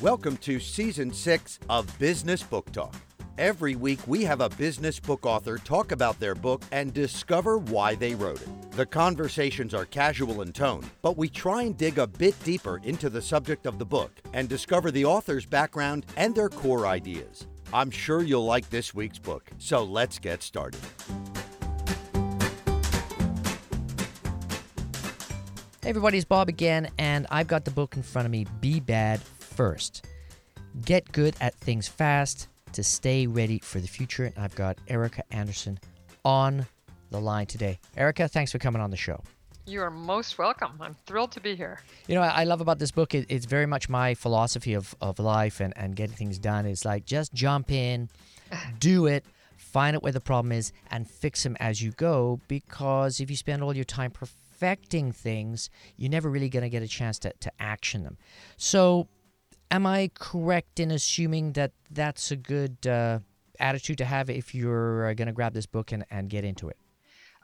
Welcome to season six of Business Book Talk. Every week, we have a business book author talk about their book and discover why they wrote it. The conversations are casual in tone, but we try and dig a bit deeper into the subject of the book and discover the author's background and their core ideas. I'm sure you'll like this week's book, so let's get started. Hey everybody, it's Bob again, and I've got the book in front of me Be Bad First. Get good at things fast to stay ready for the future. And I've got Erika Andersen on the line today. Erika, thanks for coming on the show. You are most welcome. I'm thrilled to be here. You know, I love about this book, it, it's very much my philosophy of, of life and, and getting things done. It's like just jump in, do it, find out where the problem is, and fix them as you go. Because if you spend all your time perfecting things, you're never really going to get a chance to, to action them. So, am I correct in assuming that that's a good uh, attitude to have if you're uh, going to grab this book and, and get into it?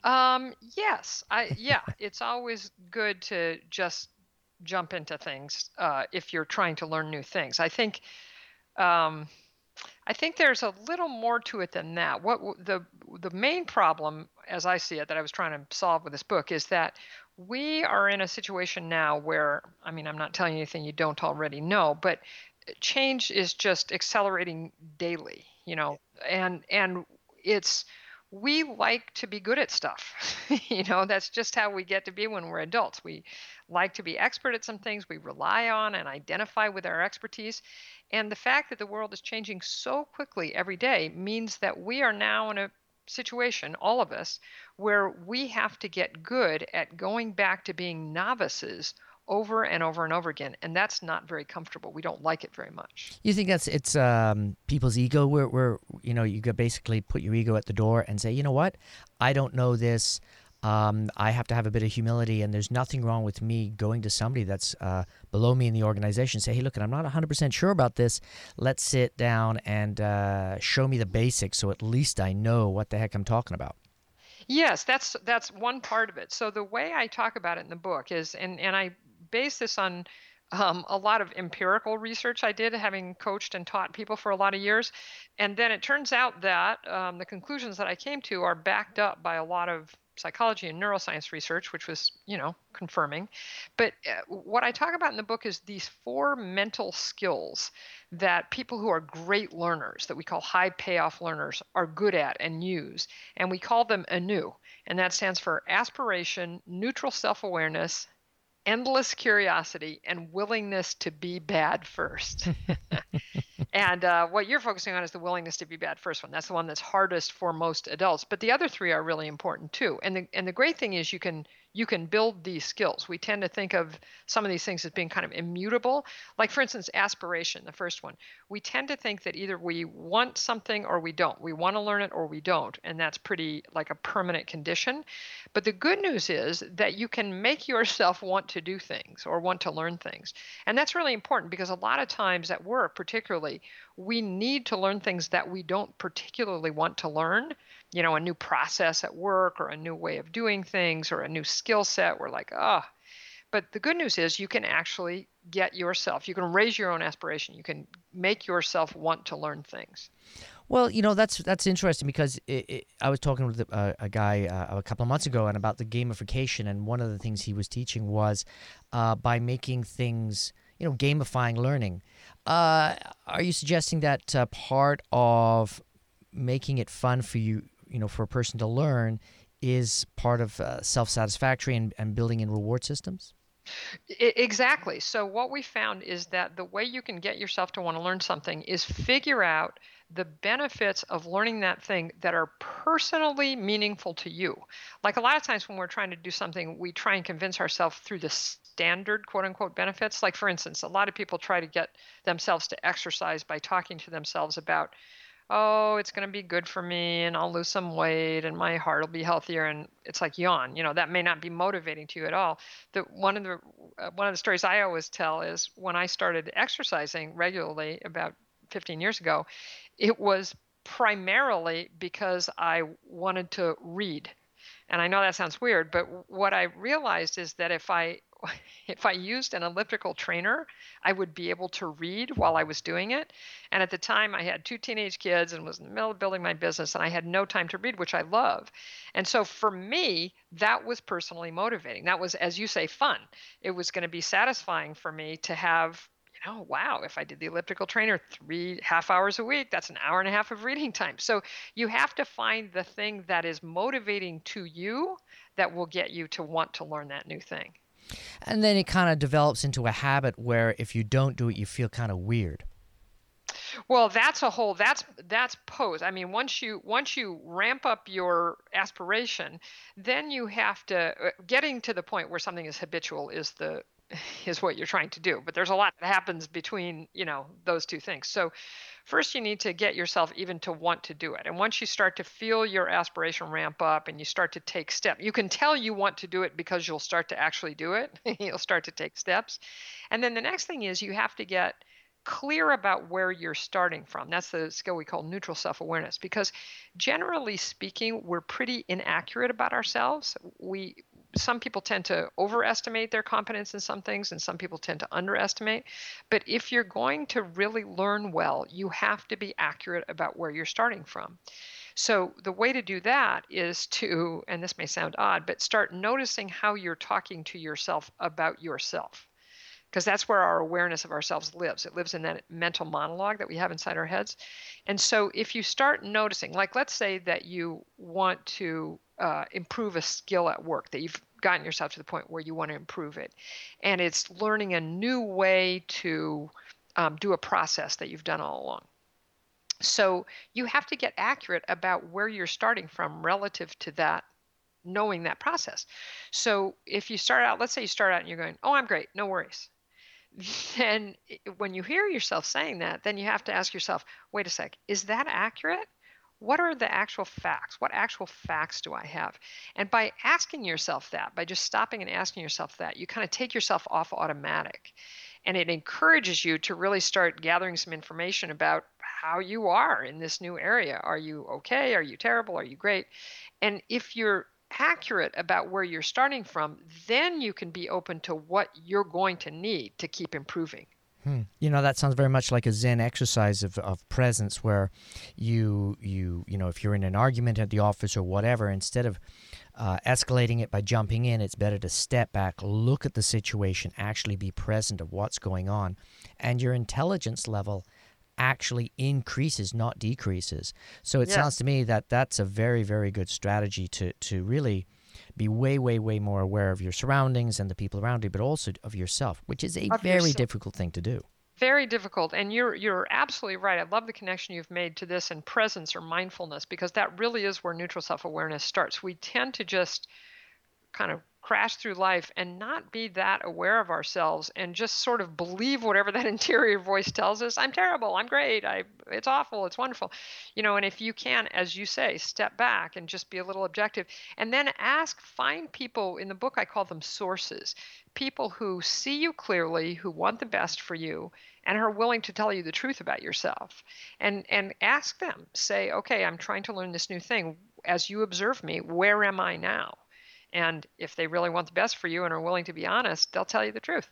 Um, yes, I yeah, it's always good to just jump into things uh, if you're trying to learn new things. I think um, I think there's a little more to it than that. What the the main problem, as I see it, that I was trying to solve with this book is that we are in a situation now where I mean, I'm not telling you anything you don't already know, but uh, change is just accelerating daily, you know, and and it's we like to be good at stuff. you know, that's just how we get to be when we're adults. We like to be expert at some things we rely on and identify with our expertise. And the fact that the world is changing so quickly every day means that we are now in a situation, all of us, where we have to get good at going back to being novices over and over and over again and that's not very comfortable. We don't like it very much. You think that's it's um, people's ego? Where, where you know you basically put your ego at the door and say you know what? I don't know this um, I have to have a bit of humility, and there's nothing wrong with me going to somebody that's uh, below me in the organization. Say, hey, look, I'm not 100% sure about this. Let's sit down and uh, show me the basics, so at least I know what the heck I'm talking about. Yes, that's that's one part of it. So the way I talk about it in the book is, and and I base this on um, a lot of empirical research I did, having coached and taught people for a lot of years. And then it turns out that um, the conclusions that I came to are backed up by a lot of psychology and neuroscience research, which was, you know, confirming. But uh, what I talk about in the book is these four mental skills that people who are great learners, that we call high payoff learners, are good at and use. And we call them ANEW. And that stands for aspiration, neutral self awareness, endless curiosity and willingness to be bad first. and uh, what you're focusing on is the willingness to be bad first one. That's the one that's hardest for most adults. But the other three are really important too. And the and the great thing is you can you can build these skills. We tend to think of some of these things as being kind of immutable. Like, for instance, aspiration, the first one. We tend to think that either we want something or we don't. We want to learn it or we don't. And that's pretty like a permanent condition. But the good news is that you can make yourself want to do things or want to learn things. And that's really important because a lot of times at work, particularly, we need to learn things that we don't particularly want to learn you know, a new process at work or a new way of doing things or a new skill set. We're like. Oh. But the good news is you can actually get yourself, you can raise your own aspiration. You can make yourself want to learn things. Well, you know that's that's interesting because it, it, I was talking with a, a guy uh, a couple of months ago and about the gamification, and one of the things he was teaching was uh, by making things, you know, gamifying learning. Uh, are you suggesting that uh, part of making it fun for you you know for a person to learn is part of uh, self-satisfactory and, and building in reward systems Exactly. So, what we found is that the way you can get yourself to want to learn something is figure out the benefits of learning that thing that are personally meaningful to you. Like a lot of times when we're trying to do something, we try and convince ourselves through the standard quote unquote benefits. Like, for instance, a lot of people try to get themselves to exercise by talking to themselves about oh, it's going to be good for me and I'll lose some weight and my heart will be healthier. And it's like yawn, you know, that may not be motivating to you at all. The, one of the, uh, one of the stories I always tell is when I started exercising regularly about 15 years ago, it was primarily because I wanted to read. And I know that sounds weird, but what I realized is that if I if I used an elliptical trainer, I would be able to read while I was doing it. And at the time, I had two teenage kids and was in the middle of building my business, and I had no time to read, which I love. And so for me, that was personally motivating. That was, as you say, fun. It was going to be satisfying for me to have oh wow if i did the elliptical trainer three half hours a week that's an hour and a half of reading time so you have to find the thing that is motivating to you that will get you to want to learn that new thing and then it kind of develops into a habit where if you don't do it you feel kind of weird. Well that's a whole that's that's pose i mean once you once you ramp up your aspiration then you have to uh, getting to the point where something is habitual is the is what you're trying to do. But there's a lot that happens between you know those two things. So first you need to get yourself even to want to do it and once you start to feel your aspiration ramp up and you start to take steps you can tell you want to do it because you'll start to actually do it you'll start to take steps and then the next thing is you have to get clear about where you're starting from. That's the skill we call neutral self awareness because generally speaking, we're pretty inaccurate about ourselves. We some people tend to overestimate their competence in some things and some people tend to underestimate. But if you're going to really learn well, you have to be accurate about where you're starting from. So the way to do that is to, and this may sound odd, but start noticing how you're talking to yourself about yourself. Because that's where our awareness of ourselves lives. It lives in that mental monologue that we have inside our heads. And so if you start noticing, like let's say that you want to uh, improve a skill at work that you've gotten yourself to the point where you want to improve it and it's learning a new way to um, do a process that you've done all along so you have to get accurate about where you're starting from relative to that knowing that process so if you start out let's say you start out and you're going oh i'm great no worries then when you hear yourself saying that then you have to ask yourself wait a sec is that accurate what are the actual facts? What actual facts do I have? And by asking yourself that, by just stopping and asking yourself that, you kind of take yourself off automatic. And it encourages you to really start gathering some information about how you are in this new area. Are you okay? Are you terrible? Are you great? And if you're accurate about where you're starting from, then you can be open to what you're going to need to keep improving. Hmm. You know that sounds very much like a Zen exercise of, of presence, where you you you know if you're in an argument at the office or whatever, instead of uh, escalating it by jumping in, it's better to step back, look at the situation, actually be present of what's going on, and your intelligence level actually increases, not decreases. So it yes. sounds to me that that's a very very good strategy to to really be way, way, way more aware of your surroundings and the people around you, but also of yourself, which is a of very yourself. difficult thing to do. Very difficult, and you're you're absolutely right. I love the connection you've made to this and presence or mindfulness because that really is where neutral self awareness starts. We tend to just kind of crash through life and not be that aware of ourselves and just sort of believe whatever that interior voice tells us i'm terrible i'm great i it's awful it's wonderful. You know and if you can as you say step back and just be a little objective and then ask find people in the book i call them sources people who see you clearly who want the best for you and are willing to tell you the truth about yourself and and ask them say okay i'm trying to learn this new thing. As you observe me where am i now and if they really want the best for you and are willing to be honest, they'll tell you the truth.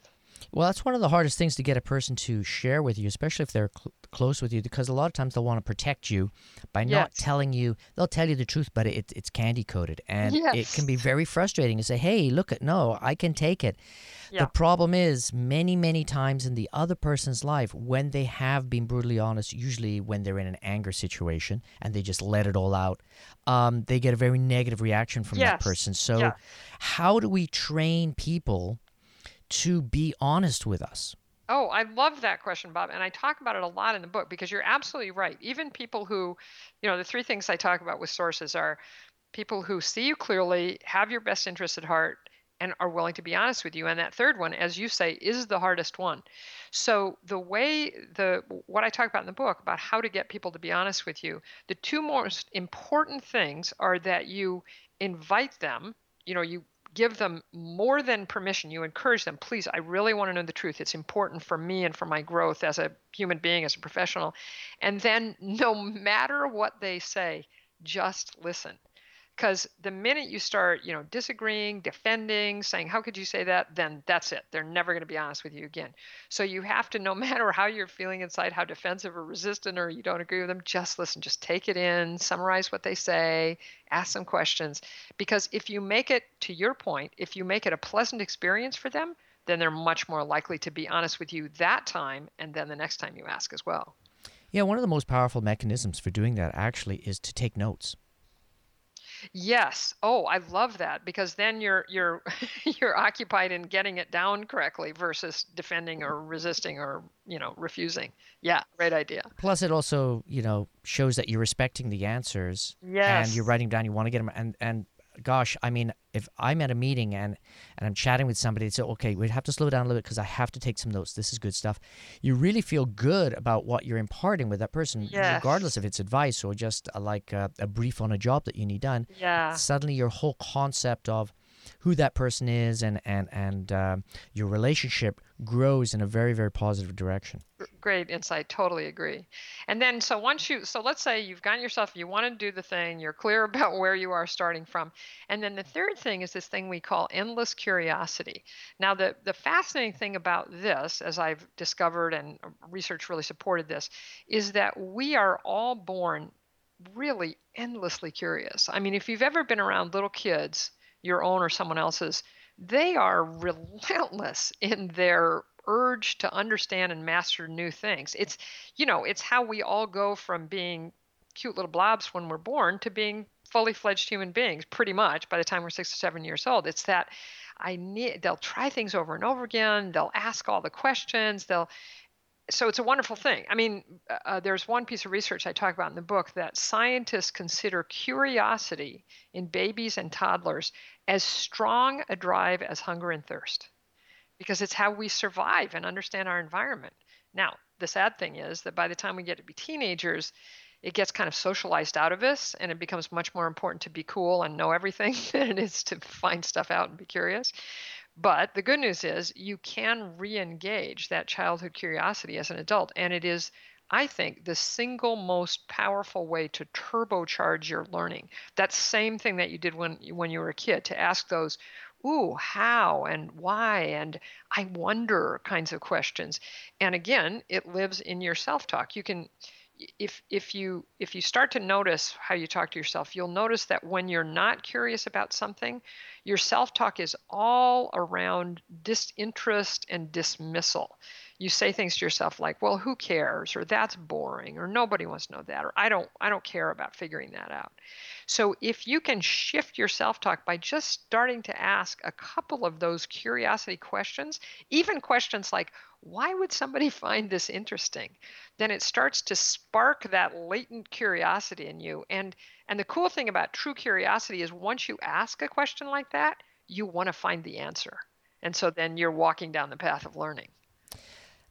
Well, that's one of the hardest things to get a person to share with you, especially if they're cl- close with you, because a lot of times they'll want to protect you by yes. not telling you. They'll tell you the truth, but it, it's candy coated, and yes. it can be very frustrating to say, "Hey, look at no, I can take it." Yeah. The problem is, many, many times in the other person's life, when they have been brutally honest, usually when they're in an anger situation and they just let it all out, um, they get a very negative reaction from yes. that person. So, yeah. how do we train people to be honest with us? Oh, I love that question, Bob. And I talk about it a lot in the book because you're absolutely right. Even people who, you know, the three things I talk about with sources are people who see you clearly, have your best interest at heart, and are willing to be honest with you and that third one as you say is the hardest one so the way the what i talk about in the book about how to get people to be honest with you the two most important things are that you invite them you know you give them more than permission you encourage them please i really want to know the truth. It's important for me and for my growth as a human being as a professional. And then no matter what they say just listen because the minute you start you know disagreeing defending saying how could you say that? then that's it. They're never going to be honest with you again. So you have to no matter how you're feeling inside how defensive or resistant or you don't agree with them just listen just take it in summarize what they say ask some questions. Because if you make it to your point if you make it a pleasant experience for them then they're much more likely to be honest with you that time and then the next time you ask as well. Yeah one of the most powerful mechanisms for doing that actually is to take notes Yes. Oh, I love that because then you're you're you're occupied in getting it down correctly versus defending or resisting or you know refusing. Yeah, great idea. Plus, it also you know shows that you're respecting the answers. Yes. And you're writing down. You want to get them, and and gosh, I mean, if I'm at a meeting and and I'm chatting with somebody, it's okay. We have to slow down a little bit because I have to take some notes. This is good stuff. You really feel good about what you're imparting with that person, yes. regardless if it's advice or just a, like a, a brief on a job that you need done. Yeah. Suddenly, your whole concept of who that person is and and and uh, your relationship grows in a very very positive direction. Great insight totally agree. And then so once you so let's say you've gotten yourself you want to do the thing you're clear about where you are starting from. And then the third thing is this thing we call endless curiosity. Now the the fascinating thing about this as i've discovered and uh, research really supported this is that we are all born really endlessly curious. I mean if you've ever been around little kids your own or someone else's, they are relentless in their urge to understand and master new things. It's, you know, it's how we all go from being cute little blobs when we're born to being fully fledged human beings pretty much by the time we're six or seven years old. It's that I need, they'll try things over and over again. They'll ask all the questions. They'll, so it's a wonderful thing. I mean, uh, uh, there's one piece of research I talk about in the book that scientists consider curiosity in babies and toddlers as strong a drive as hunger and thirst because it's how we survive and understand our environment. Now, the sad thing is that by the time we get to be teenagers, it gets kind of socialized out of us and it becomes much more important to be cool and know everything than it is to find stuff out and be curious. But the good news is you can re engage that childhood curiosity as an adult. And it is, I think, the single most powerful way to turbocharge your learning. That same thing that you did when, when you were a kid to ask those, ooh, how and why and I wonder kinds of questions. And again, it lives in your self talk. You can if if you if you start to notice how you talk to yourself you'll notice that when you're not curious about something your self-talk is all around disinterest and dismissal you say things to yourself like well who cares? or that's boring or nobody wants to know that or i don't i don't care about figuring that out. So if you can shift your self-talk by just starting to ask a couple of those curiosity questions even questions like why would somebody find this interesting? then it starts to spark that latent curiosity in you. And and the cool thing about true curiosity is once you ask a question like that you want to find the answer. And so then you're walking down the path of learning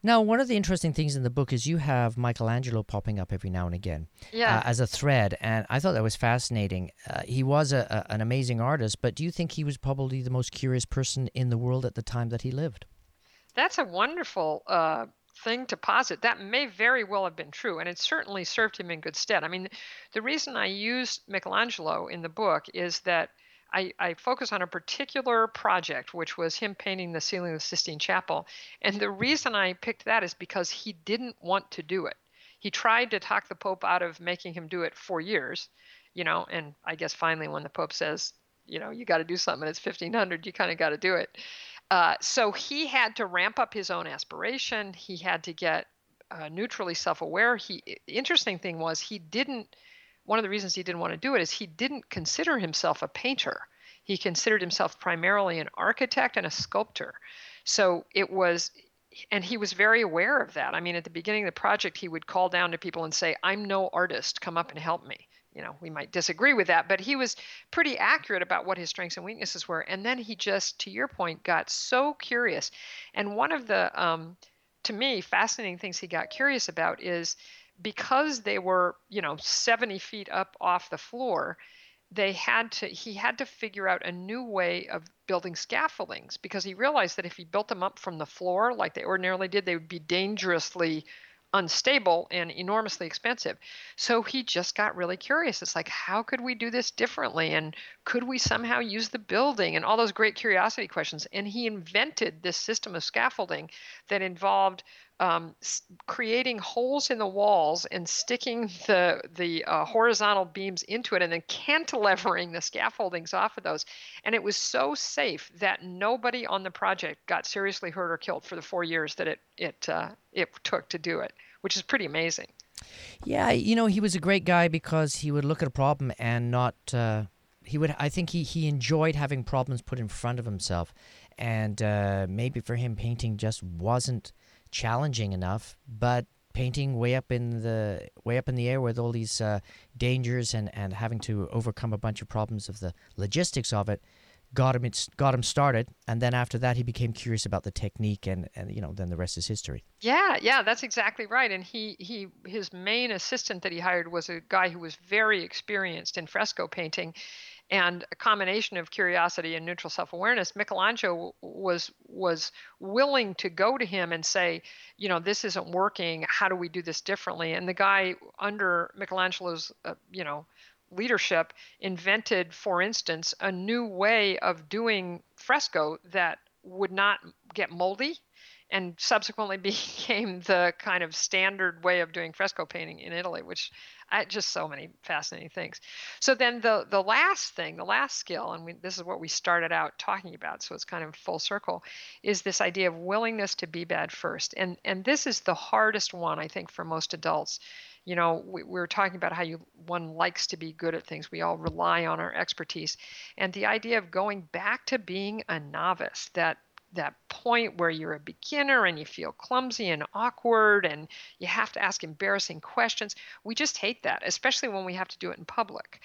now, one of the interesting things in the book is you have Michelangelo popping up every now and again yeah. uh, as a thread, and I thought that was fascinating. Uh, he was a, a, an amazing artist, but do you think he was probably the most curious person in the world at the time that he lived? That's a wonderful uh, thing to posit. That may very well have been true, and it certainly served him in good stead. I mean, the reason I use Michelangelo in the book is that I, I focus on a particular project, which was him painting the ceiling of the Sistine Chapel. And the reason I picked that is because he didn't want to do it. He tried to talk the Pope out of making him do it for years, you know, and I guess finally when the Pope says, you know, you got to do something, it's 1500, you kind of got to do it. Uh, so he had to ramp up his own aspiration. He had to get uh, neutrally self-aware. He interesting thing was he didn't. One of the reasons he didn't want to do it is he didn't consider himself a painter. He considered himself primarily an architect and a sculptor. So it was, and he was very aware of that. I mean, at the beginning of the project, he would call down to people and say, "I'm no artist. Come up and help me." you know, we might disagree with that, but he was pretty accurate about what his strengths and weaknesses were. And then he just, to your point, got so curious. And one of the, um, to me, fascinating things he got curious about is because they were, you know, 70 feet up off the floor, they had to he had to figure out a new way of building scaffoldings because he realized that if he built them up from the floor like they ordinarily did they would be dangerously unstable and enormously expensive. So he just got really curious. It's like, how could we do this differently? And could we somehow use the building? And all those great curiosity questions. And he invented this system of scaffolding that involved um, creating holes in the walls and sticking the the uh, horizontal beams into it and then cantilevering the scaffoldings off of those. And it was so safe that nobody on the project got seriously hurt or killed for the four years that it it uh, it took to do it which is pretty amazing. Yeah you know he was a great guy because he would look at a problem and not uh, he would i think he he enjoyed having problems put in front of himself. And uh, maybe for him painting just wasn't challenging enough, but painting way up in the way up in the air with all these uh, dangers and, and having to overcome a bunch of problems of the logistics of it got him it got him started. And then after that he became curious about the technique and and you know then the rest is history. Yeah yeah that's exactly right. And he he his main assistant that he hired was a guy who was very experienced in fresco painting and a combination of curiosity and neutral self-awareness michelangelo was was willing to go to him and say you know this isn't working. How do we do this differently? And the guy under michelangelo's uh, you know leadership invented for instance a new way of doing fresco that would not get moldy and subsequently became the kind of standard way of doing fresco painting in Italy, which I, just so many fascinating things. So then the the last thing, the last skill, and we, this is what we started out talking about, so it's kind of full circle, is this idea of willingness to be bad first, and and this is the hardest one I think for most adults. You know, we, we were talking about how you one likes to be good at things. We all rely on our expertise, and the idea of going back to being a novice, that that point where you're a beginner and you feel clumsy and awkward and you have to ask embarrassing questions. We just hate that, especially when we have to do it in public.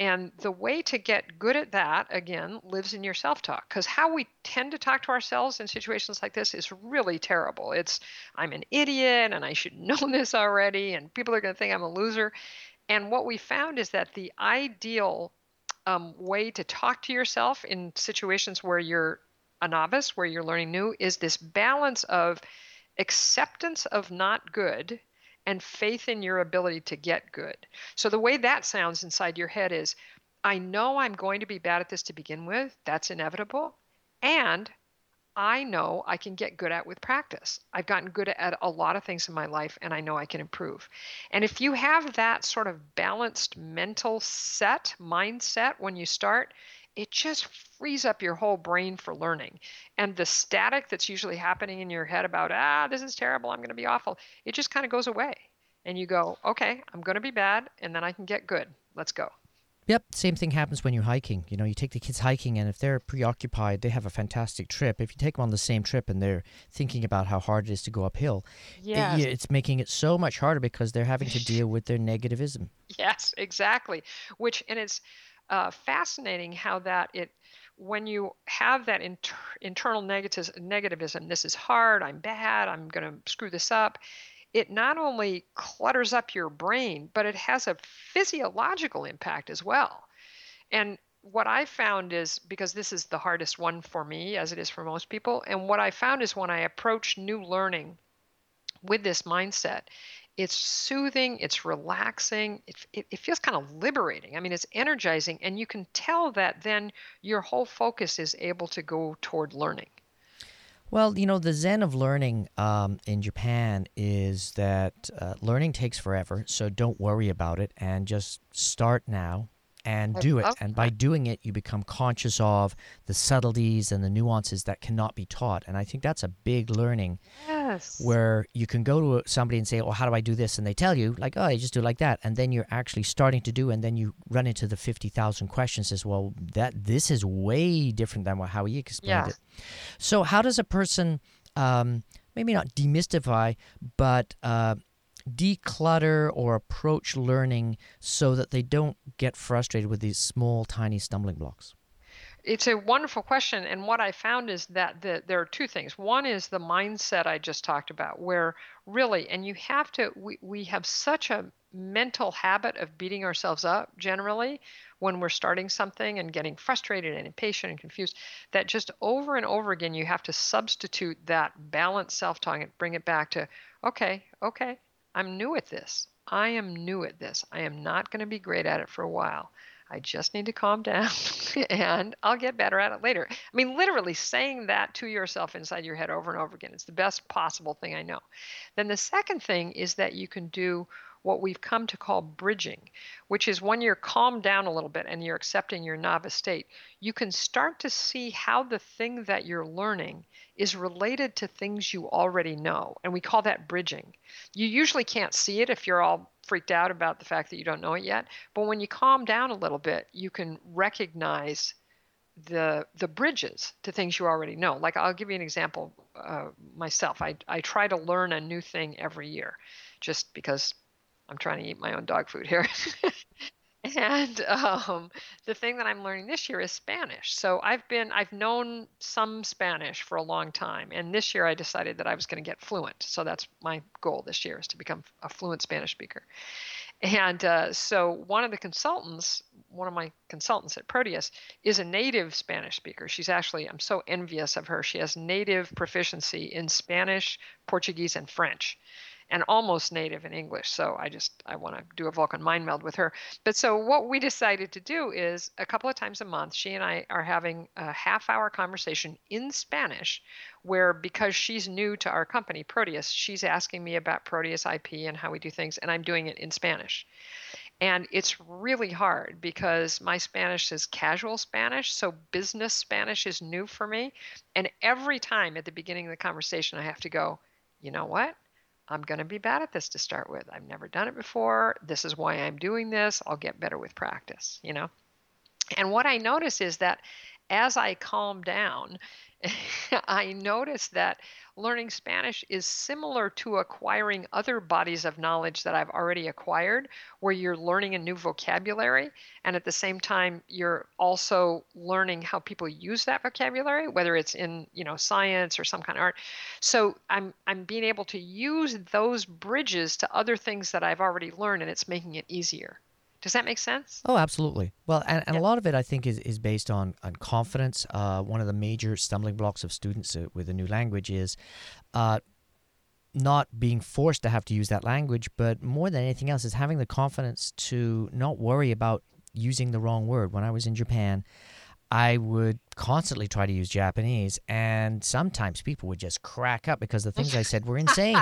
And the way to get good at that, again, lives in your self talk. Because how we tend to talk to ourselves in situations like this is really terrible. It's, I'm an idiot and I should know this already, and people are going to think I'm a loser. And what we found is that the ideal um, way to talk to yourself in situations where you're a novice, where you're learning new, is this balance of acceptance of not good and faith in your ability to get good. So the way that sounds inside your head is I know I'm going to be bad at this to begin with. That's inevitable. And I know I can get good at with practice. I've gotten good at a lot of things in my life and I know I can improve. And if you have that sort of balanced mental set, mindset when you start, it just frees up your whole brain for learning. And the static that's usually happening in your head about, ah, this is terrible, I'm going to be awful, it just kind of goes away. And you go, okay, I'm going to be bad, and then I can get good. Let's go. Yep, same thing happens when you're hiking. You know, you take the kids hiking, and if they're preoccupied, they have a fantastic trip. If you take them on the same trip and they're thinking about how hard it is to go uphill, yes. it, it's making it so much harder because they're having to deal with their negativism. Yes, exactly. Which, and it's, uh, fascinating how that it when you have that inter- internal negativ- negativism this is hard i'm bad i'm going to screw this up it not only clutters up your brain but it has a physiological impact as well. And what i found is because this is the hardest one for me as it is for most people and what i found is when i approach new learning with this mindset it's soothing, it's relaxing, it, it, it, feels kind of liberating. I mean, it's energizing, and you can tell that then your whole focus is able to go toward learning. Well, you know, the zen of learning um, in Japan is that uh, learning takes forever, so don't worry about it and just start now and do it. And by doing it, you become conscious of the subtleties and the nuances that cannot be taught. And I think that's a big learning. Yes. Where you can go to somebody and say, "Well, how do I do this?" And they tell you, like, "Oh, you just do it like that." And then you're actually starting to do, and then you run into the fifty thousand questions. As well, that this is way different than how he explained yeah. it. So, how does a person, um, maybe not demystify, but uh, declutter or approach learning so that they don't get frustrated with these small, tiny stumbling blocks? It's a wonderful question. And what I found is that the, there are two things. One is the mindset I just talked about, where really, and you have to, we, we have such a mental habit of beating ourselves up generally when we're starting something and getting frustrated and impatient and confused that just over and over again you have to substitute that balanced self-talk and bring it back to okay okay I'm new at this. I am new at this. I am not going to be great at it for a while. I just need to calm down and I'll get better at it later. I mean, literally saying that to yourself inside your head over and over again. It's the best possible thing I know. Then the second thing is that you can do what we've come to call bridging, which is when you're calmed down a little bit and you're accepting your novice state, you can start to see how the thing that you're learning is related to things you already know. And we call that bridging. You usually can't see it if you're all freaked out about the fact that you don't know it yet, but when you calm down a little bit, you can recognize the the bridges to things you already know. Like I'll give you an example uh, myself. I I try to learn a new thing every year, just because I'm trying to eat my own dog food here. and um, the thing that I'm learning this year is Spanish. So I've been I've known some Spanish for a long time, and this year I decided that I was going to get fluent. So that's my goal this year is to become a fluent Spanish speaker. And uh, so one of the consultants, one of my consultants at Proteus, is a native Spanish speaker. She's actually I'm so envious of her. She has native proficiency in Spanish, Portuguese, and French and almost native in English. So I just I want to do a Vulcan mind meld with her. But so what we decided to do is a couple of times a month, she and I are having a half hour conversation in Spanish where because she's new to our company, Proteus, she's asking me about Proteus IP and how we do things, and I'm doing it in Spanish. And it's really hard because my Spanish is casual Spanish, so business Spanish is new for me. And every time at the beginning of the conversation, I have to go, you know what? I'm going to be bad at this to start with. I've never done it before. This is why I'm doing this. I'll get better with practice, you know? And what I notice is that as I calm down, I notice that learning Spanish is similar to acquiring other bodies of knowledge that I've already acquired, where you're learning a new vocabulary and at the same time you're also learning how people use that vocabulary, whether it's in you know science or some kind of art. So I'm I'm being able to use those bridges to other things that I've already learned, and it's making it easier. Does that make sense? Oh, absolutely. Well, and, and yeah. a lot of it, I think, is, is based on, on confidence. Uh, one of the major stumbling blocks of students uh, with a new language is uh, not being forced to have to use that language, but more than anything else, is having the confidence to not worry about using the wrong word. When I was in Japan, I would constantly try to use Japanese, and sometimes people would just crack up because the things I said were insane.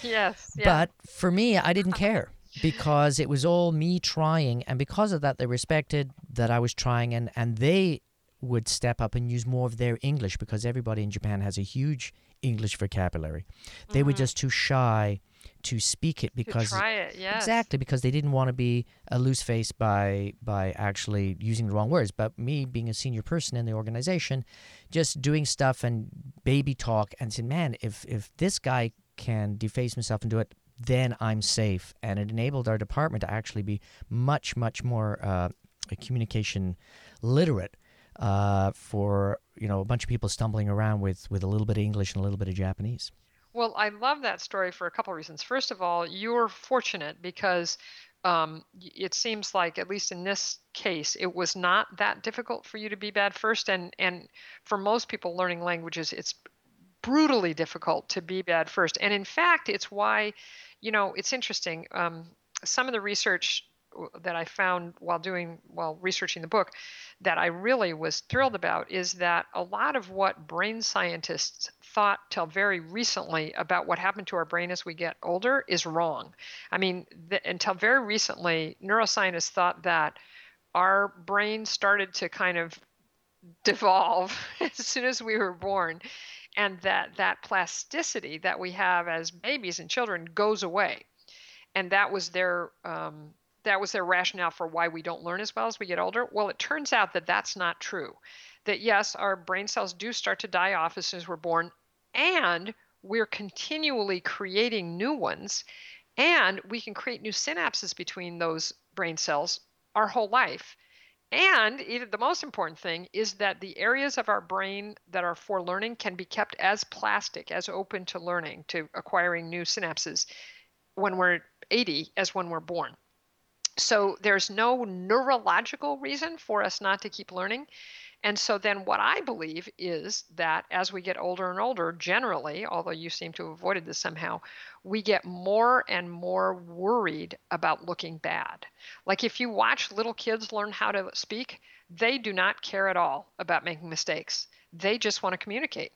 yes. Yeah. But for me, I didn't care because it was all me trying and because of that they respected that I was trying and and they would step up and use more of their English because everybody in Japan has a huge English vocabulary. They mm-hmm. were just too shy to speak it because to try it, yes. exactly because they didn't want to be a loose face by by actually using the wrong words. But me being a senior person in the organization, just doing stuff and baby talk and saying, man, if if this guy can deface himself and do it, then I'm safe. And it enabled our department to actually be much, much more uh, communication literate uh, for you know a bunch of people stumbling around with with a little bit of English and a little bit of Japanese. Well, I love that story for a couple of reasons. First of all, you're fortunate because um, it seems like, at least in this case, it was not that difficult for you to be bad first. And and for most people learning languages, it's brutally difficult to be bad first. And in fact, it's why you know, it's interesting. Um, some of the research that I found while doing while researching the book that I really was thrilled about is that a lot of what brain scientists thought till very recently about what happened to our brain as we get older is wrong. I mean, the, until very recently, neuroscientists thought that our brain started to kind of devolve as soon as we were born and that that plasticity that we have as babies and children goes away. And that was their um, that was their rationale for why we don't learn as well as we get older. Well it turns out that that's not true that yes our brain cells do start to die off as soon as we're born and we're continually creating new ones and we can create new synapses between those brain cells our whole life and the most important thing is that the areas of our brain that are for learning can be kept as plastic, as open to learning, to acquiring new synapses when we're 80 as when we're born. So there's no neurological reason for us not to keep learning. And so then what I believe is that as we get older and older, generally, although you seem to have avoided this somehow, we get more and more worried about looking bad. Like if you watch little kids learn how to speak, they do not care at all about making mistakes. They just want to communicate.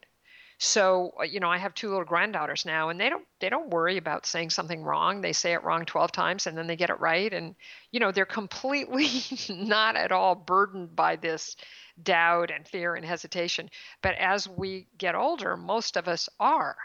So, uh, you know, I have two little granddaughters now and they don't they don't worry about saying something wrong. They say it wrong 12 times and then they get it right and you know, they're completely not at all burdened by this doubt and fear and hesitation. But as we get older, most of us are.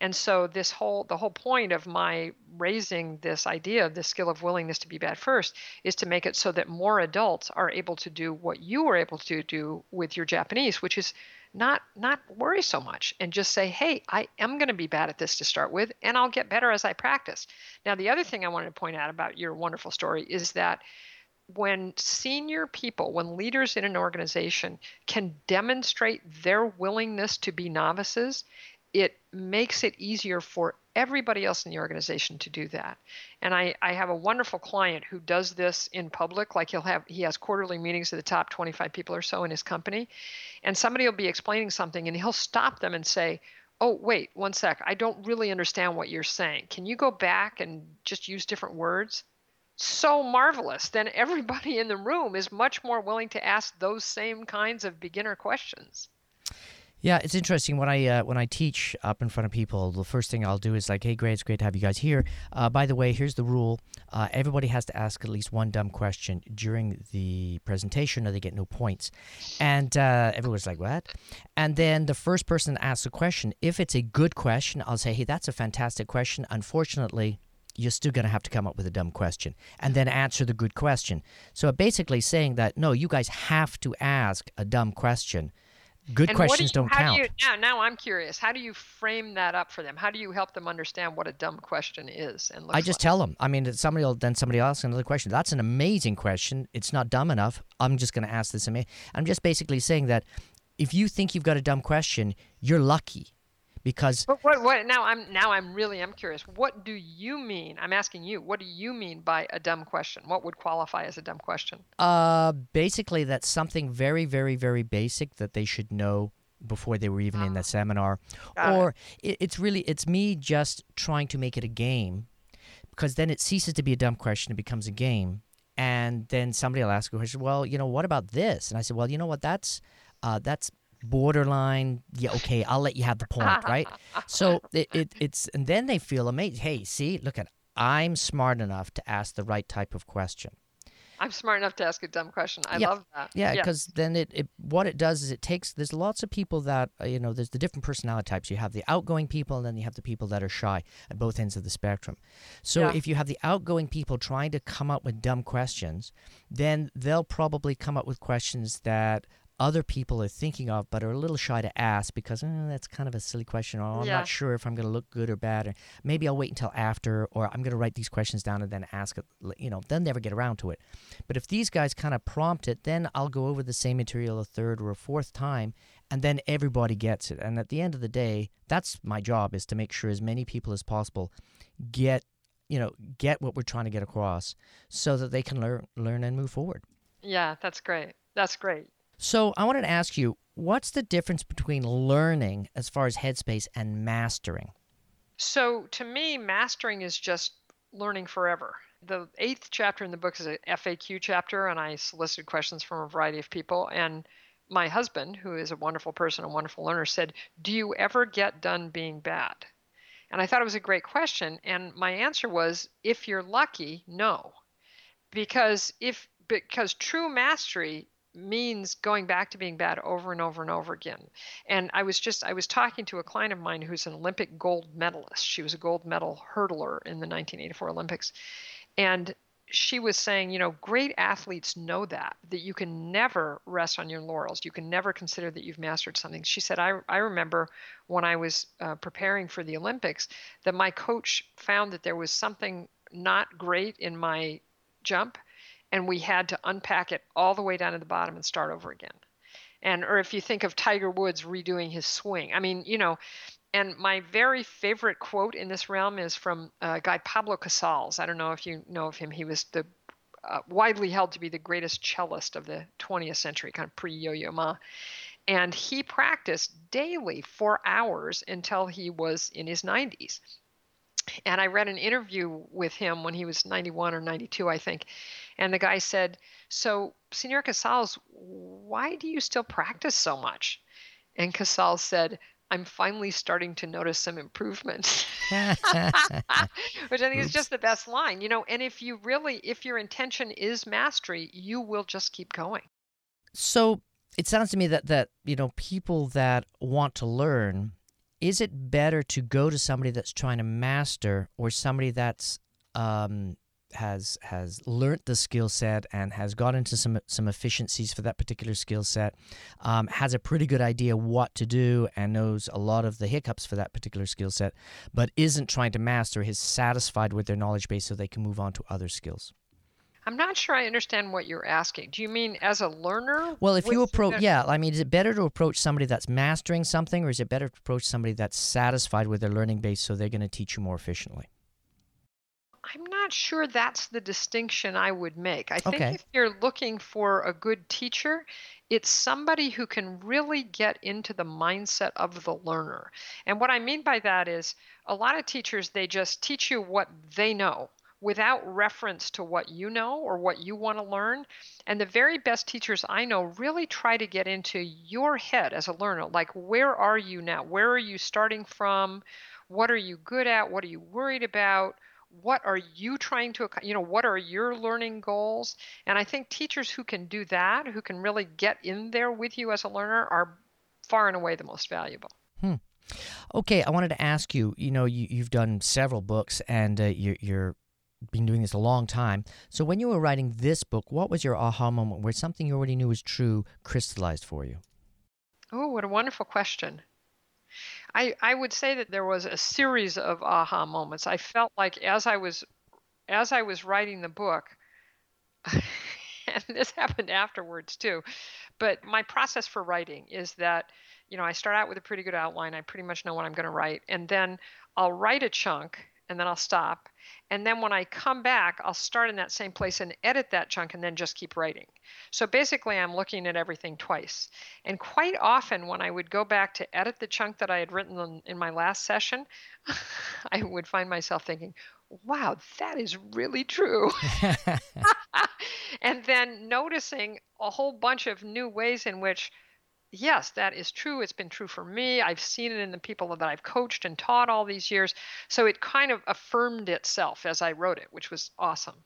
And so this whole the whole point of my raising this idea of the skill of willingness to be bad first is to make it so that more adults are able to do what you were able to do with your Japanese, which is not not worry so much and just say, "Hey, I am going to be bad at this to start with and I'll get better as I practice." Now, the other thing I wanted to point out about your wonderful story is that when senior people, when leaders in an organization can demonstrate their willingness to be novices, it makes it easier for everybody else in the organization to do that. And I, I have a wonderful client who does this in public. Like he'll have he has quarterly meetings of the top 25 people or so in his company. And somebody will be explaining something and he'll stop them and say, Oh, wait, one sec. I don't really understand what you're saying. Can you go back and just use different words? So marvelous. Then everybody in the room is much more willing to ask those same kinds of beginner questions. Yeah, it's interesting when I uh, when I teach up in front of people. The first thing I'll do is like, "Hey, great, it's great to have you guys here." Uh, by the way, here's the rule: uh, everybody has to ask at least one dumb question during the presentation, or they get no points. And uh, everyone's like, "What?" And then the first person asks a question, if it's a good question, I'll say, "Hey, that's a fantastic question. Unfortunately." You're still going to have to come up with a dumb question and then answer the good question. So basically saying that, no, you guys have to ask a dumb question Good and questions do not count. Do you, now, now I'm curious. How do you frame that up for them? How do you help them understand what a dumb question is? And I just like? tell them. I mean, somebody will then somebody else another question. That's an amazing question. It's not dumb enough. I'm just going to ask this. I'm just basically saying that if you think you've got a dumb question, you're lucky because but what, what now i'm now i'm really i'm curious. What do you mean i'm asking you what do you mean by a dumb question? What would qualify as a dumb question? Uh basically that's something very very very basic that they should know before they were even in the ah. seminar. Or it. it's really it's me just trying to make it a game because then it ceases to be a dumb question it becomes a game. And then somebody will ask a question well you know what about this? And i said well you know what that's uh, that's borderline yeah okay i'll let you have the point right? So it, it, it's and then they feel amazed. Hey see look at i'm smart enough to ask the right type of question. I'm smart enough to ask a dumb question. I yeah. love that. Yeah because yeah. then it, it what it does is it takes there's lots of people that uh, you know there's the different personality types. You have the outgoing people and then you have the people that are shy at both ends of the spectrum. So yeah. if you have the outgoing people trying to come up with dumb questions then they'll probably come up with questions that other people are thinking of but are a little shy to ask because eh, that's kind of a silly question. Or I'm yeah. not sure if I'm going to look good or bad or maybe I'll wait until after or I'm going to write these questions down and then ask it you know they'll never get around to it. But if these guys kind of prompt it then I'll go over the same material a third or a fourth time and then everybody gets it. And at the end of the day that's my job is to make sure as many people as possible get you know get what we're trying to get across so that they can learn learn and move forward. Yeah that's great. That's great so I wanted to ask you, what's the difference between learning as far as headspace and mastering? So to me, mastering is just learning forever. The eighth chapter in the book is an FAQ chapter, and I solicited questions from a variety of people. And my husband, who is a wonderful person, a wonderful learner, said, Do you ever get done being bad? And I thought it was a great question. And my answer was, If you're lucky, no. Because if because true mastery means going back to being bad over and over and over again. And I was just I was talking to a client of mine who's an Olympic gold medalist. She was a gold medal hurdler in the 1984 Olympics. And she was saying, you know, great athletes know that that you can never rest on your laurels. You can never consider that you've mastered something. She said, I I remember when I was uh, preparing for the Olympics that my coach found that there was something not great in my jump and we had to unpack it all the way down to the bottom and start over again. And or if you think of Tiger Woods redoing his swing, I mean, you know, and my very favorite quote in this realm is from a guy Pablo Casals. I don't know if you know of him. He was the uh, widely held to be the greatest cellist of the 20th century, kind of pre Yo Yo Ma. And he practiced daily for hours until he was in his 90s. And I read an interview with him when he was 91 or 92, I think. And the guy said, So, Senor Casals, why do you still practice so much? And Casals said, I'm finally starting to notice some improvement, which I think Oops. is just the best line, you know. And if you really, if your intention is mastery, you will just keep going. So it sounds to me that that you know people that want to learn, is it better to go to somebody that's trying to master or somebody that's um, has has learned the skill set and has got into some some efficiencies for that particular skill set, um, has a pretty good idea what to do and knows a lot of the hiccups for that particular skill set, but isn't trying to master, is satisfied with their knowledge base so they can move on to other skills. I'm not sure I understand what you're asking. Do you mean as a learner? Well, if you approach, yeah, I mean, is it better to approach somebody that's mastering something, or is it better to approach somebody that's satisfied with their learning base so they're going to teach you more efficiently? I'm not sure that's the distinction I would make. I think Okay. if you're looking for a good teacher, it's somebody who can really get into the mindset of the learner. And what I mean by that is a lot of teachers, they just teach you what they know without reference to what you know or what you want to learn. And the very best teachers I know really try to get into your head as a learner. Like, where are you now? Where are you starting from? What are you good at? What are you worried about? What are you trying to you know what are your learning goals and i think teachers who can do that who can really get in there with you as a learner are far and away the most valuable Hmm. Okay, I wanted to ask you. You know, you, you've done several books, and uh, you're, you're been doing this a long time. So, when you were writing this book, what was your aha moment where something you already knew was true crystallized for you? oh what a wonderful question I, I would say that there was a series of aha moments. I felt like as I was as I was writing the book, and this happened afterwards too, but my process for writing is that you know I start out with a pretty good outline. I pretty much know what I'm going to write, and then I'll write a chunk, and then I'll stop, and then when I come back, I'll start in that same place and edit that chunk and then just keep writing. So basically, I'm looking at everything twice. And quite often, when I would go back to edit the chunk that I had written in my last session, I would find myself thinking, wow, that is really true. and then noticing a whole bunch of new ways in which yes, that is true. It's been true for me. I've seen it in the people that I've coached and taught all these years. So it kind of affirmed itself as I wrote it, which was awesome.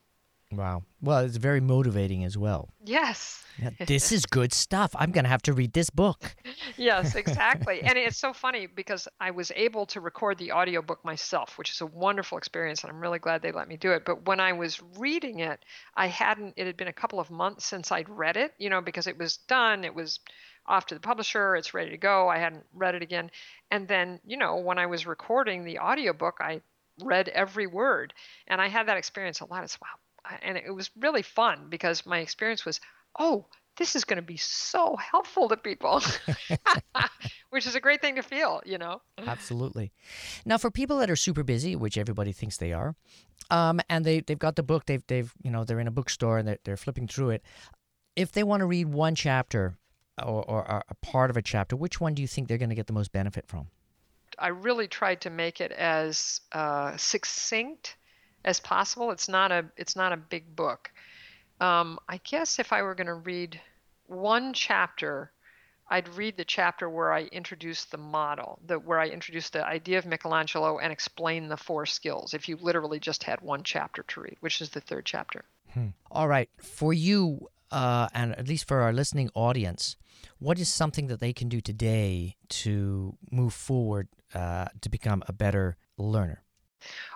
Wow. Well, it's very motivating as well. Yes. Yeah, this is good stuff. I'm going to have to read this book. yes, exactly. and it's so funny because I was able to record the audiobook myself, which is a wonderful experience and I'm really glad they let me do it. But when I was reading it, I hadn't it had been a couple of months since I'd read it, you know, because it was done, it was off to the publisher, it's ready to go. I hadn't read it again. And then, you know, when I was recording the audiobook, I read every word. And I had that experience a lot. It's wow. And it was really fun because my experience was, oh, this is going to be so helpful to people, which is a great thing to feel, you know? Absolutely. Now, for people that are super busy, which everybody thinks they are, um, and they, they've got the book, they've, they've, you know, they're in a bookstore and they're, they're flipping through it. If they want to read one chapter or, or, a part of a chapter, which one do you think they're going to get the most benefit from? I really tried to make it as uh, succinct as possible. It's not a it's not a big book. Um, I guess if I were going to read one chapter, I'd read the chapter where I introduce the model, the, where I introduce the idea of Michelangelo and explain the four skills. If you literally just had one chapter to read, which is the third chapter. Hmm. All right, for you, uh, and at least for our listening audience, what is something that they can do today to move forward uh, to become a better learner?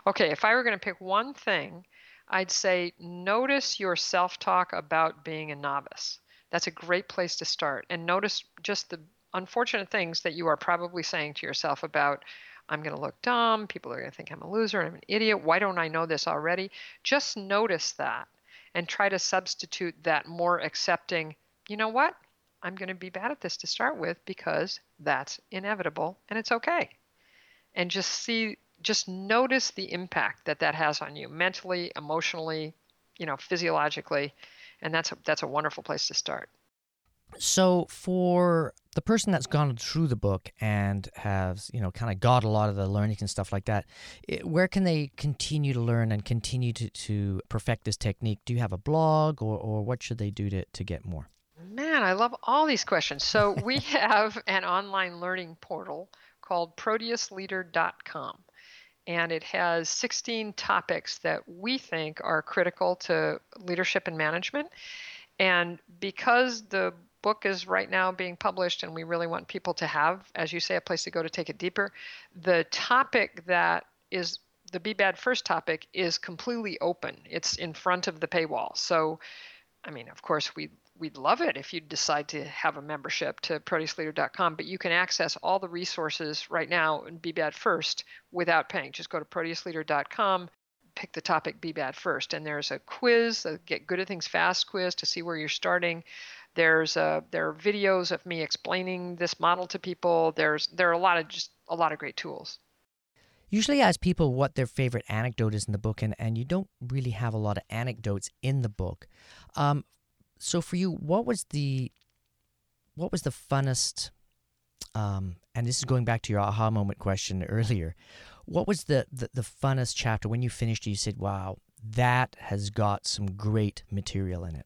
Okay, if I were going to pick one thing, I'd say notice your self talk about being a novice. That's a great place to start. And notice just the unfortunate things that you are probably saying to yourself about, I'm going to look dumb, people are going to think I'm a loser, I'm an idiot, why don't I know this already? Just notice that and try to substitute that more accepting, you know what? I'm going to be bad at this to start with because that's inevitable and it's okay. And just see, just notice the impact that that has on you mentally, emotionally, you know, physiologically, and that's a, that's a wonderful place to start. So for the person that's gone through the book and has, you know, kind of got a lot of the learnings and stuff like that, it, where can they continue to learn and continue to, to perfect this technique? Do you have a blog or, or what should they do to, to get more? Man, I love all these questions. So we have an online learning portal called proteusleader.com and it has 16 topics that we think are critical to leadership and management. And because the book is right now being published and we really want people to have as you say a place to go to take it deeper the topic that is the be bad first topic is completely open it's in front of the paywall so i mean of course we we'd love it if you decide to have a membership to proteusleader.com but you can access all the resources right now and be bad first without paying just go to proteusleader.com pick the topic be bad first and there's a quiz a get good at things fast quiz to see where you're starting there's uh, there are videos of me explaining this model to people. There's there are a lot of just a lot of great tools. Usually ask people what their favorite anecdote is in the book, and, and you don't really have a lot of anecdotes in the book. Um, so for you, what was the what was the funnest? Um, and this is going back to your aha moment question earlier. What was the, the, the funnest chapter when you finished? You said, "Wow, that has got some great material in it."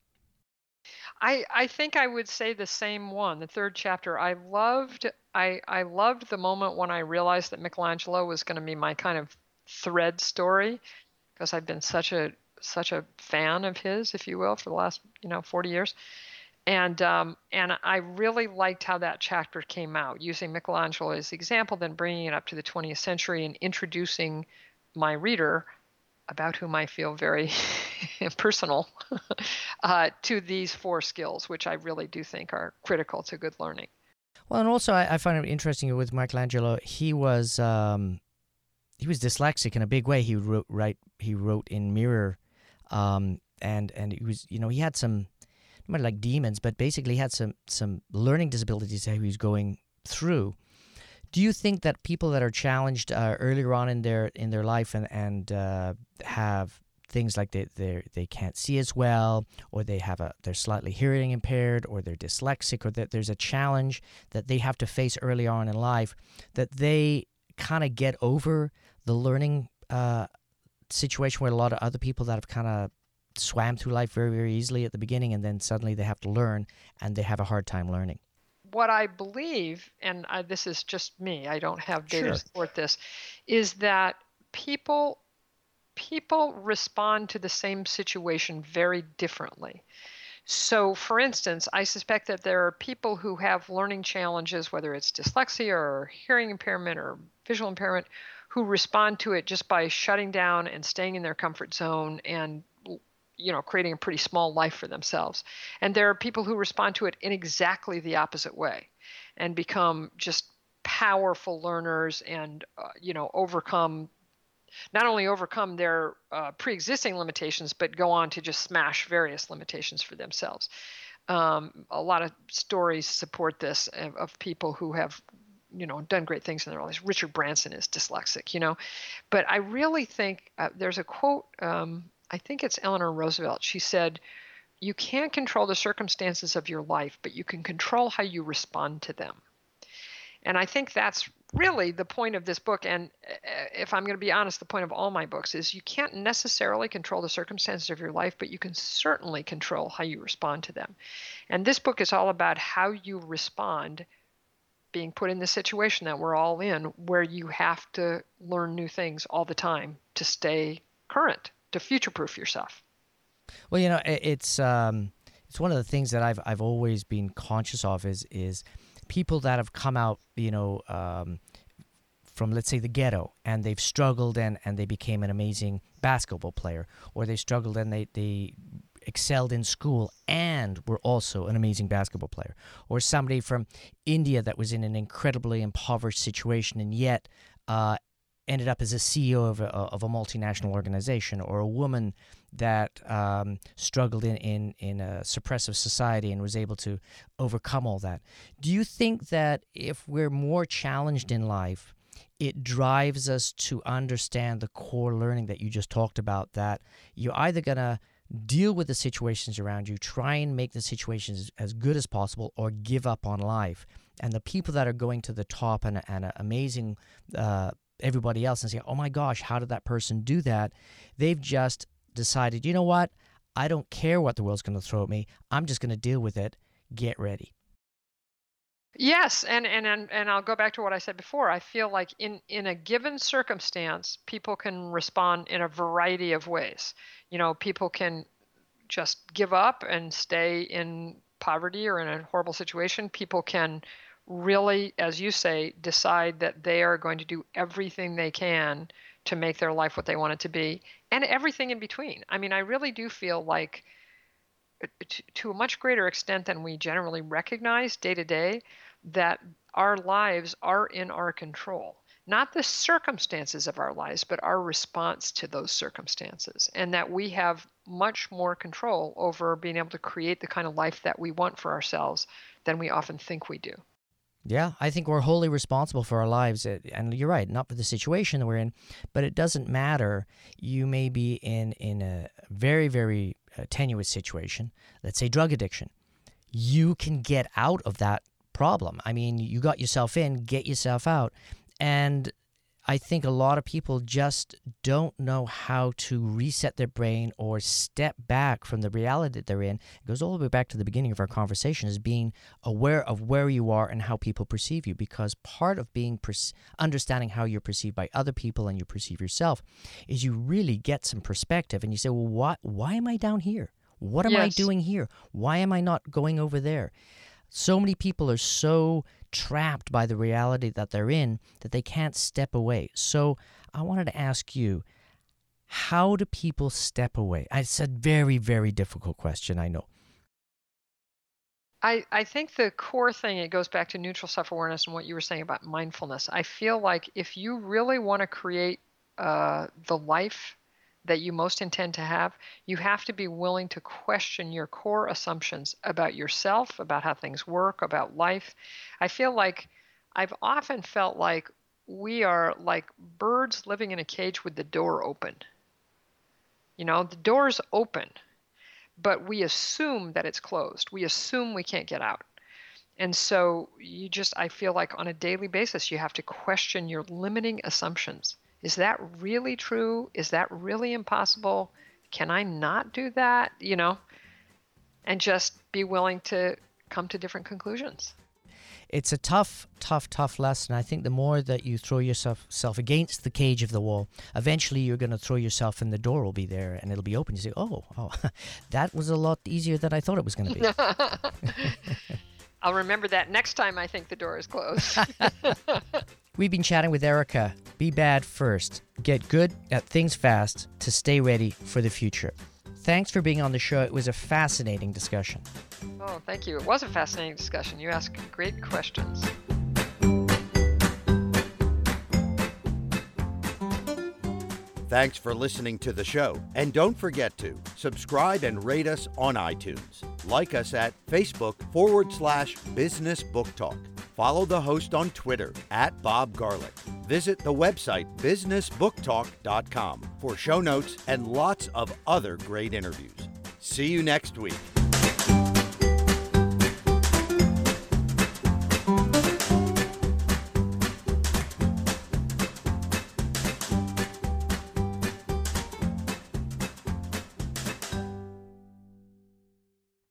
I, I think I would say the same one, the third chapter. I loved I, I loved the moment when I realized that Michelangelo was going to be my kind of thread story because I've been such a such a fan of his, if you will, for the last you know 40 years. And um, and I really liked how that chapter came out, using Michelangelo as the example, then bringing it up to the 20th century and introducing my reader about whom I feel very personal uh, to these four skills, which I really do think are critical to good learning. Well, and also I, I find it interesting with Michelangelo. He was um, he was dyslexic in a big way. He wrote right. He wrote in mirror, um, and and he was you know he had some not like demons, but basically he had some some learning disabilities that he was going through. Do you think that people that are challenged uh, earlier on in their in their life and and uh, have things like they they they can't see as well, or they have a they're slightly hearing impaired, or they're dyslexic, or that there's a challenge that they have to face early on in life, that they kind of get over the learning uh, situation where a lot of other people that have kind of swam through life very very easily at the beginning, and then suddenly they have to learn, and they have a hard time learning what I believe, and I, this is just me, I don't have data sure. to support this, is that people people respond to the same situation very differently. So, for instance, I suspect that there are people who have learning challenges, whether it's dyslexia or hearing impairment or visual impairment, who respond to it just by shutting down and staying in their comfort zone and you know creating a pretty small life for themselves. And there are people who respond to it in exactly the opposite way and become just powerful learners and uh, you know overcome not only overcome their uh, pre-existing limitations but go on to just smash various limitations for themselves. Um, a lot of stories support this of, of people who have you know done great things in their lives richard branson is dyslexic you know but i really think uh, there's a quote um, I think it's Eleanor Roosevelt. She said, You can't control the circumstances of your life, but you can control how you respond to them. And I think that's really the point of this book. And uh, if I'm going to be honest, the point of all my books is you can't necessarily control the circumstances of your life, but you can certainly control how you respond to them. And this book is all about how you respond being put in the situation that we're all in, where you have to learn new things all the time to stay current to future proof yourself. Well, you know, it's um, it's one of the things that I've I've always been conscious of is is people that have come out, you know, um, from let's say the ghetto and they've struggled and and they became an amazing basketball player, or they struggled and they they excelled in school and were also an amazing basketball player, or somebody from India that was in an incredibly impoverished situation and yet uh, ended up as a CEO of a, of a multinational organization, or a woman that um, struggled in, in, in a suppressive society and was able to overcome all that. Do you think that if we're more challenged in life, it drives us to understand the core learning that you just talked about, that you're either going to deal with the situations around you, try and make the situations as good as possible, or give up on life. And the people that are going to the top and, and amazing uh, everybody else and say, oh my gosh, how did that person do that? They've just decided, you know what? I don't care what the world's going to throw at me. I'm just going to deal with it. Get ready. Yes, and, and and and I'll go back to what I said before. I feel like in in a given circumstance, people can respond in a variety of ways. You know, people can just give up and stay in poverty or in a horrible situation. People can really, as you say, decide that they are going to do everything they can to make their life what they want it to be, and everything in between. I mean, I really do feel like to a much greater extent than we generally recognize day to day that our lives are in our control. Not the circumstances of our lives, but our response to those circumstances. And that we have much more control over being able to create the kind of life that we want for ourselves than we often think we do. Yeah, I think we're wholly responsible for our lives. And you're right, not for the situation that we're in, but it doesn't matter. You may be in, in a very, very tenuous situation, let's say drug addiction. You can get out of that problem. I mean, you got yourself in, get yourself out. And I think a lot of people just don't know how to reset their brain or step back from the reality that they're in. It goes all the way back to the beginning of our conversation is being aware of where you are and how people perceive you because part of being per- understanding how you're perceived by other people and you perceive yourself is you really get some perspective and you say, "Well, why why am I down here? What am yes. I doing here? Why am I not going over there?" So many people are so trapped by the reality that they're in that they can't step away. So I wanted to ask you, how do people step away? It's a very, very difficult question, I know. I, I think the core thing, it goes back to neutral self awareness and what you were saying about mindfulness. I feel like if you really want to create uh, the life that you most intend to have, you have to be willing to question your core assumptions about yourself, about how things work, about life. I feel like I've often felt like we are like birds living in a cage with the door open. You know, the door's open, but we assume that it's closed. We assume we can't get out. And so you just, I feel like on a daily basis, you have to question your limiting assumptions is that really true? Is that really impossible? Can I not do that? You know, and just be willing to come to different conclusions. It's a tough, tough, tough lesson. I think the more that you throw yourself self against the cage of the wall, eventually you're going to throw yourself and the door will be there and it'll be open. You say, oh, oh that was a lot easier than I thought it was going to be. I'll remember that next time I think the door is closed. We've been chatting with Erika. Be bad first. Get good at things fast to stay ready for the future. Thanks for being on the show. It was a fascinating discussion. Oh, thank you. It was a fascinating discussion. You asked great questions. Thanks for listening to the show. And don't forget to subscribe and rate us on iTunes. Like us at Facebook forward slash Business Book Talk. Follow the host on Twitter at Bob Garlick. Visit the website businessbooktalk.com for show notes and lots of other great interviews. See you next week.